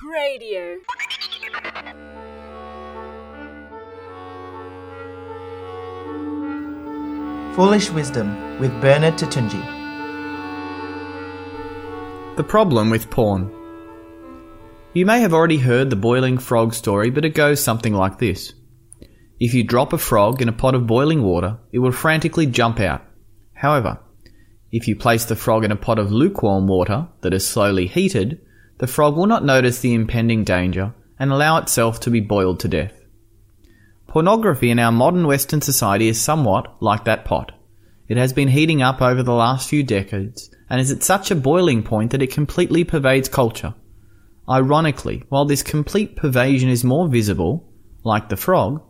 Cradio. Foolish Wisdom with Bernard Toutounji. The problem with porn. You may have already heard the boiling frog story, but it goes something like this. If you drop a frog in a pot of boiling water, it will frantically jump out. However, if you place the frog in a pot of lukewarm water that is slowly heated, the frog will not notice the impending danger and allow itself to be boiled to death. Pornography in our modern Western society is somewhat like that pot. It has been heating up over the last few decades and is at such a boiling point that it completely pervades culture. Ironically, while this complete pervasion is more visible, like the frog,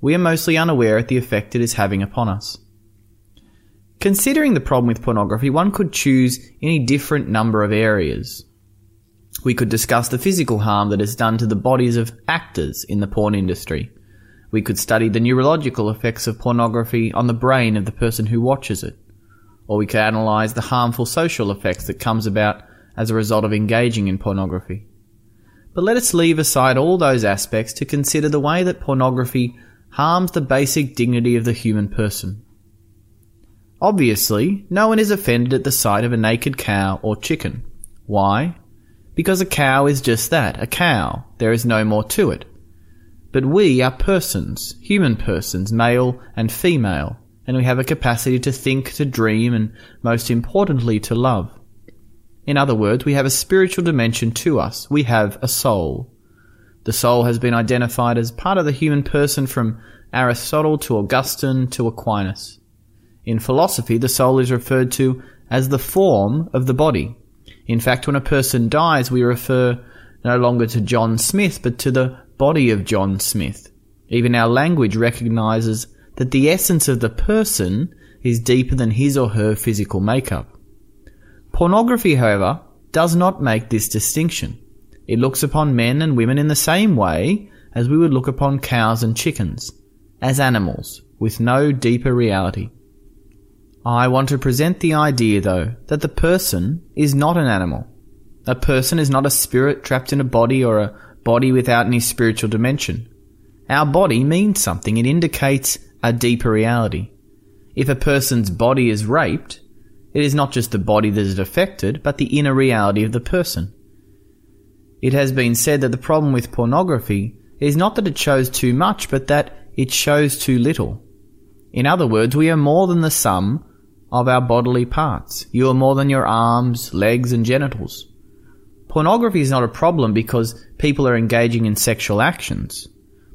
we are mostly unaware at the effect it is having upon us. Considering the problem with pornography, one could choose any different number of areas. We could discuss the physical harm that is done to the bodies of actors in the porn industry we could study the neurological effects of pornography on the brain of the person who watches it. Or we could analyze the harmful social effects that comes about as a result of engaging in pornography. But let us leave aside all those aspects to consider the way that pornography harms the basic dignity of the human person. Obviously, no one is offended at the sight of a naked cow or chicken. Why? Because a cow is just that, a cow. There is no more to it. But we are persons, human persons, male and female, and we have a capacity to think, to dream, and most importantly, to love. In other words, we have a spiritual dimension to us. We have a soul. The soul has been identified as part of the human person from Aristotle to Augustine to Aquinas. In philosophy, the soul is referred to as the form of the body. In fact, when a person dies, we refer no longer to John Smith, but to the body of John Smith. Even our language recognizes that the essence of the person is deeper than his or her physical makeup. Pornography, however, does not make this distinction. It looks upon men and women in the same way as we would look upon cows and chickens, as animals, with no deeper reality. I want to present the idea, though, that the person is not an animal. A person is not a spirit trapped in a body or a body without any spiritual dimension. Our body means something, it indicates a deeper reality. If a person's body is raped, it is not just the body that is affected, but the inner reality of the person. It has been said that the problem with pornography is not that it shows too much, but that it shows too little. In other words, we are more than the sum of our bodily parts. You are more than your arms, legs, and genitals. Pornography is not a problem because people are engaging in sexual actions.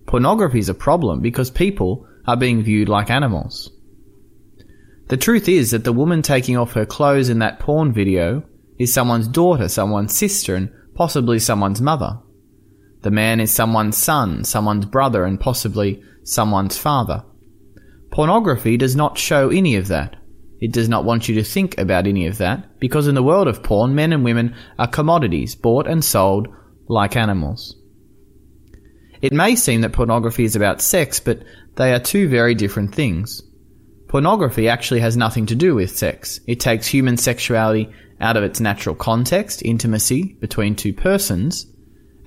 Pornography is a problem because people are being viewed like animals. The truth is that the woman taking off her clothes in that porn video is someone's daughter, someone's sister, and possibly someone's mother. The man is someone's son, someone's brother, and possibly someone's father. Pornography does not show any of that. It does not want you to think about any of that, because in the world of porn, men and women are commodities bought and sold like animals. It may seem that pornography is about sex, but they are two very different things. Pornography actually has nothing to do with sex. It takes human sexuality out of its natural context, intimacy between two persons,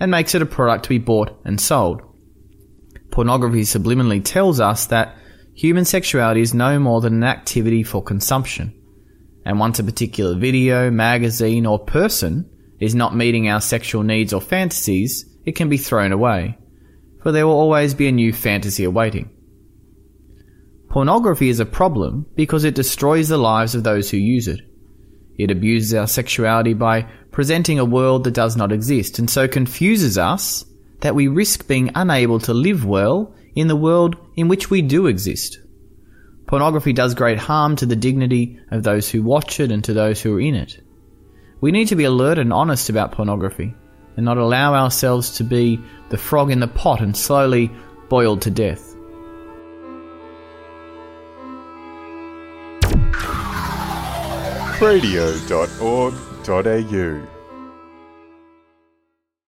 and makes it a product to be bought and sold. Pornography subliminally tells us that Human sexuality is no more than an activity for consumption. And once a particular video, magazine, or person is not meeting our sexual needs or fantasies, it can be thrown away. For there will always be a new fantasy awaiting. Pornography is a problem because it destroys the lives of those who use it. It abuses our sexuality by presenting a world that does not exist and so confuses us that we risk being unable to live well in the world in which we do exist. Pornography does great harm to the dignity of those who watch it and to those who are in it. We need to be alert and honest about pornography and not allow ourselves to be the frog in the pot and slowly boiled to death. cradio.org.au